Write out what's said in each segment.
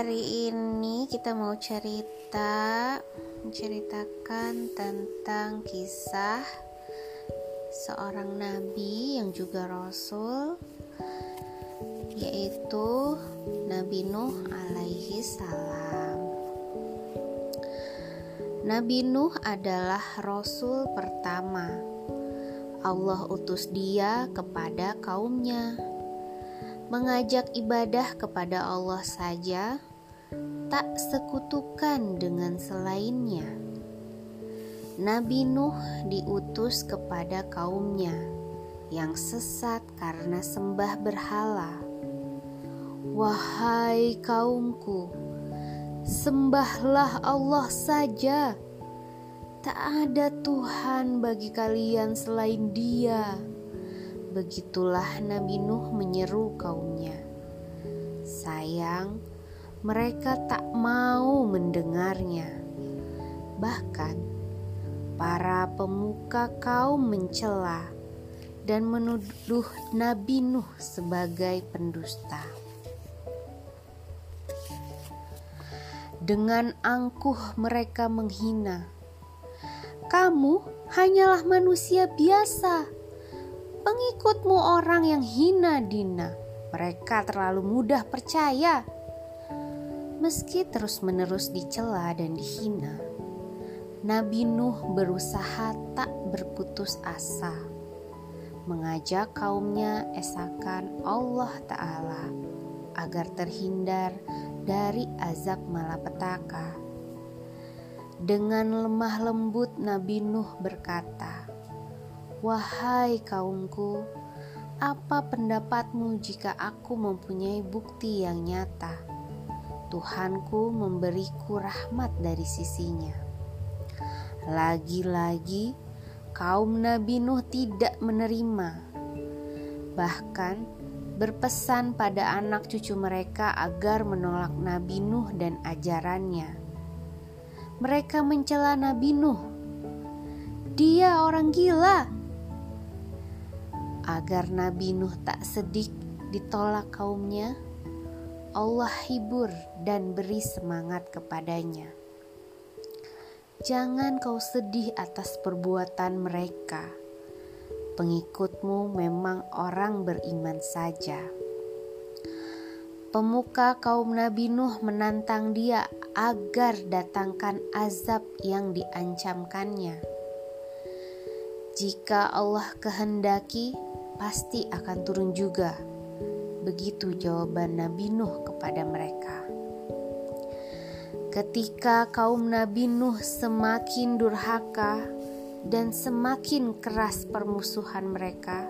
hari ini kita mau cerita menceritakan tentang kisah seorang nabi yang juga rasul yaitu Nabi Nuh alaihi salam. Nabi Nuh adalah rasul pertama. Allah utus dia kepada kaumnya mengajak ibadah kepada Allah saja, tak sekutukan dengan selainnya. Nabi Nuh diutus kepada kaumnya yang sesat karena sembah berhala. Wahai kaumku, sembahlah Allah saja. Tak ada Tuhan bagi kalian selain Dia. Begitulah Nabi Nuh menyeru kaumnya. Sayang, mereka tak mau mendengarnya. Bahkan, para pemuka kaum mencela dan menuduh Nabi Nuh sebagai pendusta. Dengan angkuh mereka menghina. Kamu hanyalah manusia biasa pengikutmu orang yang hina dina. Mereka terlalu mudah percaya. Meski terus-menerus dicela dan dihina, Nabi Nuh berusaha tak berputus asa, mengajak kaumnya esakan Allah Ta'ala agar terhindar dari azab malapetaka. Dengan lemah lembut Nabi Nuh berkata, Wahai kaumku, apa pendapatmu jika aku mempunyai bukti yang nyata? Tuhanku memberiku rahmat dari sisinya. Lagi-lagi, kaum Nabi Nuh tidak menerima, bahkan berpesan pada anak cucu mereka agar menolak Nabi Nuh dan ajarannya. Mereka mencela Nabi Nuh. Dia orang gila agar Nabi Nuh tak sedih ditolak kaumnya, Allah hibur dan beri semangat kepadanya. Jangan kau sedih atas perbuatan mereka. Pengikutmu memang orang beriman saja. Pemuka kaum Nabi Nuh menantang dia agar datangkan azab yang diancamkannya. Jika Allah kehendaki, pasti akan turun juga. Begitu jawaban Nabi Nuh kepada mereka. Ketika kaum Nabi Nuh semakin durhaka dan semakin keras permusuhan mereka,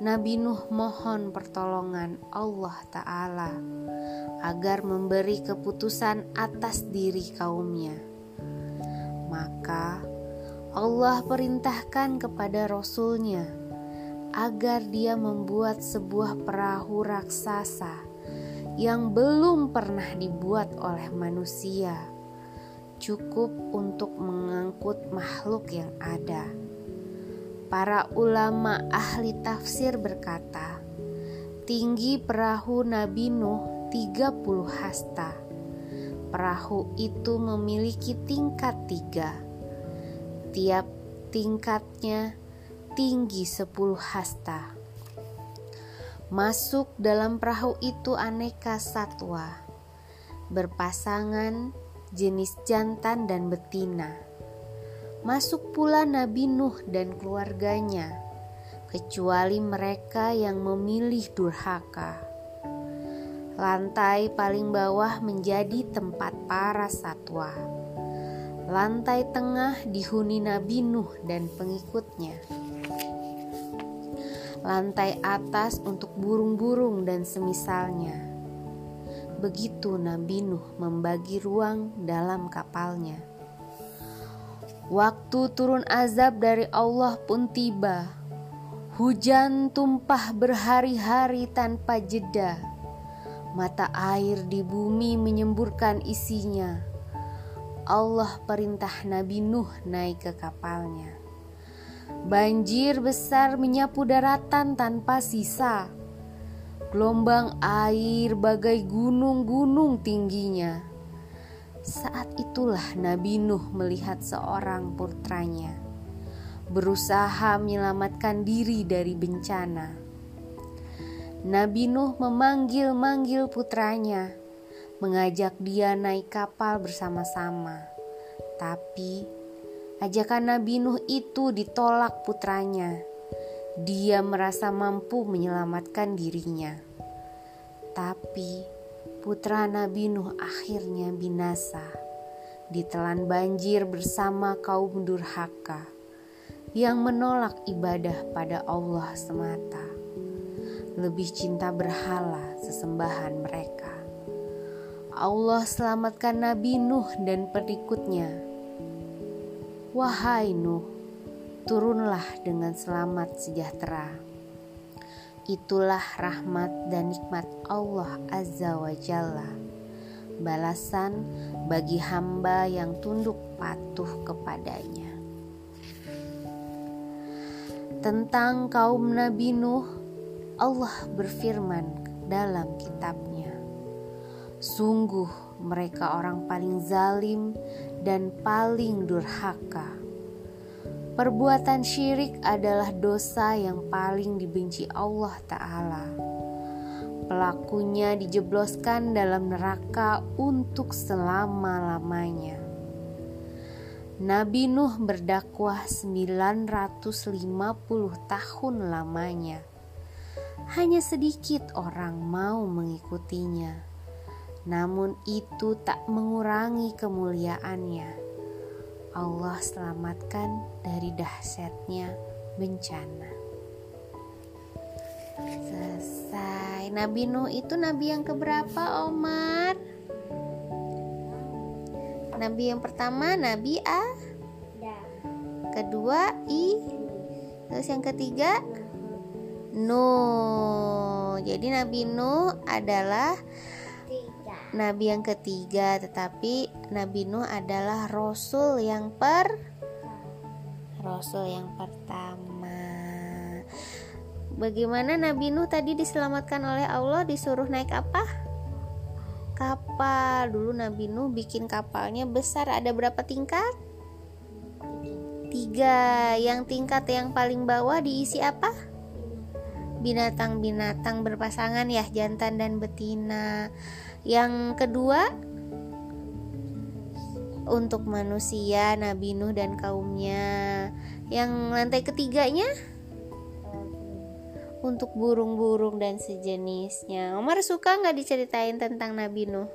Nabi Nuh mohon pertolongan Allah Ta'ala agar memberi keputusan atas diri kaumnya. Maka Allah perintahkan kepada Rasulnya agar dia membuat sebuah perahu raksasa yang belum pernah dibuat oleh manusia, cukup untuk mengangkut makhluk yang ada. Para ulama ahli tafsir berkata, tinggi perahu Nabi Nuh 30 hasta. Perahu itu memiliki tingkat tiga. Tiap tingkatnya tinggi 10 hasta. Masuk dalam perahu itu aneka satwa, berpasangan jenis jantan dan betina. Masuk pula Nabi Nuh dan keluarganya, kecuali mereka yang memilih durhaka. Lantai paling bawah menjadi tempat para satwa. Lantai tengah dihuni Nabi Nuh dan pengikutnya lantai atas untuk burung-burung dan semisalnya. Begitu Nabi Nuh membagi ruang dalam kapalnya. Waktu turun azab dari Allah pun tiba. Hujan tumpah berhari-hari tanpa jeda. Mata air di bumi menyemburkan isinya. Allah perintah Nabi Nuh naik ke kapalnya. Banjir besar menyapu daratan tanpa sisa. Gelombang air bagai gunung-gunung tingginya. Saat itulah Nabi Nuh melihat seorang putranya berusaha menyelamatkan diri dari bencana. Nabi Nuh memanggil-manggil putranya, mengajak dia naik kapal bersama-sama. Tapi ajakan Nabi Nuh itu ditolak putranya dia merasa mampu menyelamatkan dirinya. Tapi putra Nabi Nuh akhirnya binasa, ditelan banjir bersama kaum durhaka yang menolak ibadah pada Allah semata. Lebih cinta berhala sesembahan mereka. Allah selamatkan Nabi Nuh dan pengikutnya. Wahai Nuh, turunlah dengan selamat sejahtera. Itulah rahmat dan nikmat Allah Azza wa Jalla. Balasan bagi hamba yang tunduk patuh kepadanya. Tentang kaum Nabi Nuh, Allah berfirman dalam kitabnya. Sungguh mereka orang paling zalim dan paling durhaka Perbuatan syirik adalah dosa yang paling dibenci Allah Ta'ala. Pelakunya dijebloskan dalam neraka untuk selama-lamanya. Nabi Nuh berdakwah 950 tahun lamanya. Hanya sedikit orang mau mengikutinya. Namun itu tak mengurangi kemuliaannya Allah selamatkan dari dahsyatnya bencana. Selesai. Nabi Nuh itu nabi yang keberapa, Omar? Nabi yang pertama Nabi A. Kedua I. Terus yang ketiga Nuh. Jadi Nabi Nuh adalah nabi yang ketiga, tetapi Nabi Nuh adalah rasul yang per rasul yang pertama. Bagaimana Nabi Nuh tadi diselamatkan oleh Allah disuruh naik apa? Kapal. Dulu Nabi Nuh bikin kapalnya besar. Ada berapa tingkat? Tiga. Yang tingkat yang paling bawah diisi apa? Binatang-binatang berpasangan ya, jantan dan betina. Yang kedua, untuk manusia Nabi Nuh dan kaumnya. Yang lantai ketiganya untuk burung-burung dan sejenisnya. Omar suka nggak diceritain tentang Nabi Nuh?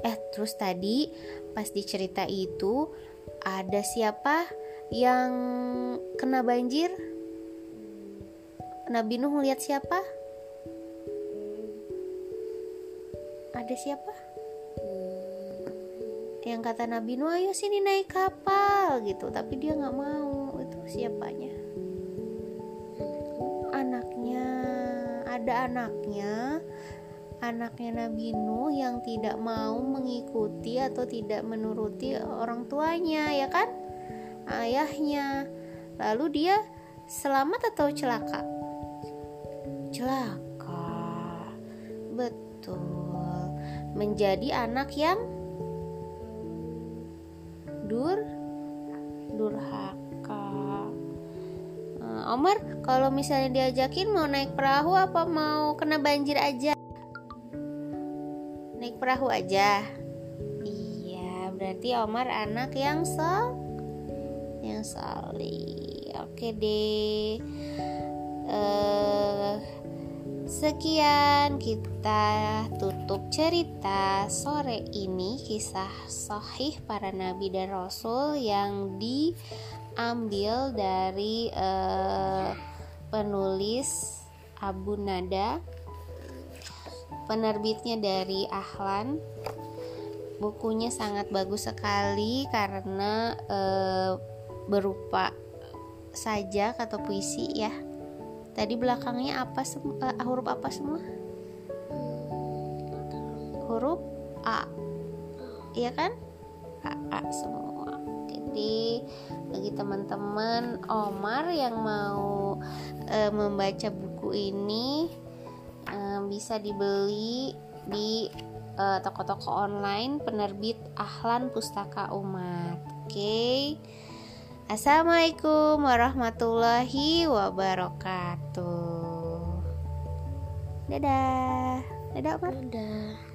Eh, terus tadi pas dicerita itu ada siapa yang kena banjir? Nabi Nuh melihat siapa? Ada siapa? Yang kata Nabi Nuh ayo sini naik kapal gitu. Tapi dia nggak mau. Itu siapanya? Anaknya ada anaknya. Anaknya Nabi Nuh yang tidak mau mengikuti atau tidak menuruti orang tuanya ya kan? Ayahnya. Lalu dia selamat atau celaka? Celaka. Betul menjadi anak yang dur durhaka. Uh, Omar, kalau misalnya diajakin mau naik perahu apa mau kena banjir aja? Naik perahu aja. Iya, berarti Omar anak yang so yang soli. Oke deh. Uh, Sekian kita tutup cerita sore ini kisah sahih para nabi dan rasul yang diambil dari uh, penulis Abu Nada. Penerbitnya dari Ahlan. Bukunya sangat bagus sekali karena uh, berupa sajak atau puisi ya Tadi belakangnya apa uh, huruf apa semua? Huruf A. Iya kan? A, A semua. Jadi bagi teman-teman Omar yang mau uh, membaca buku ini um, bisa dibeli di uh, toko-toko online penerbit Ahlan Pustaka Umat. Oke. Okay? Assalamualaikum warahmatullahi wabarakatuh. Dadah. Dadah, Pak. Dadah.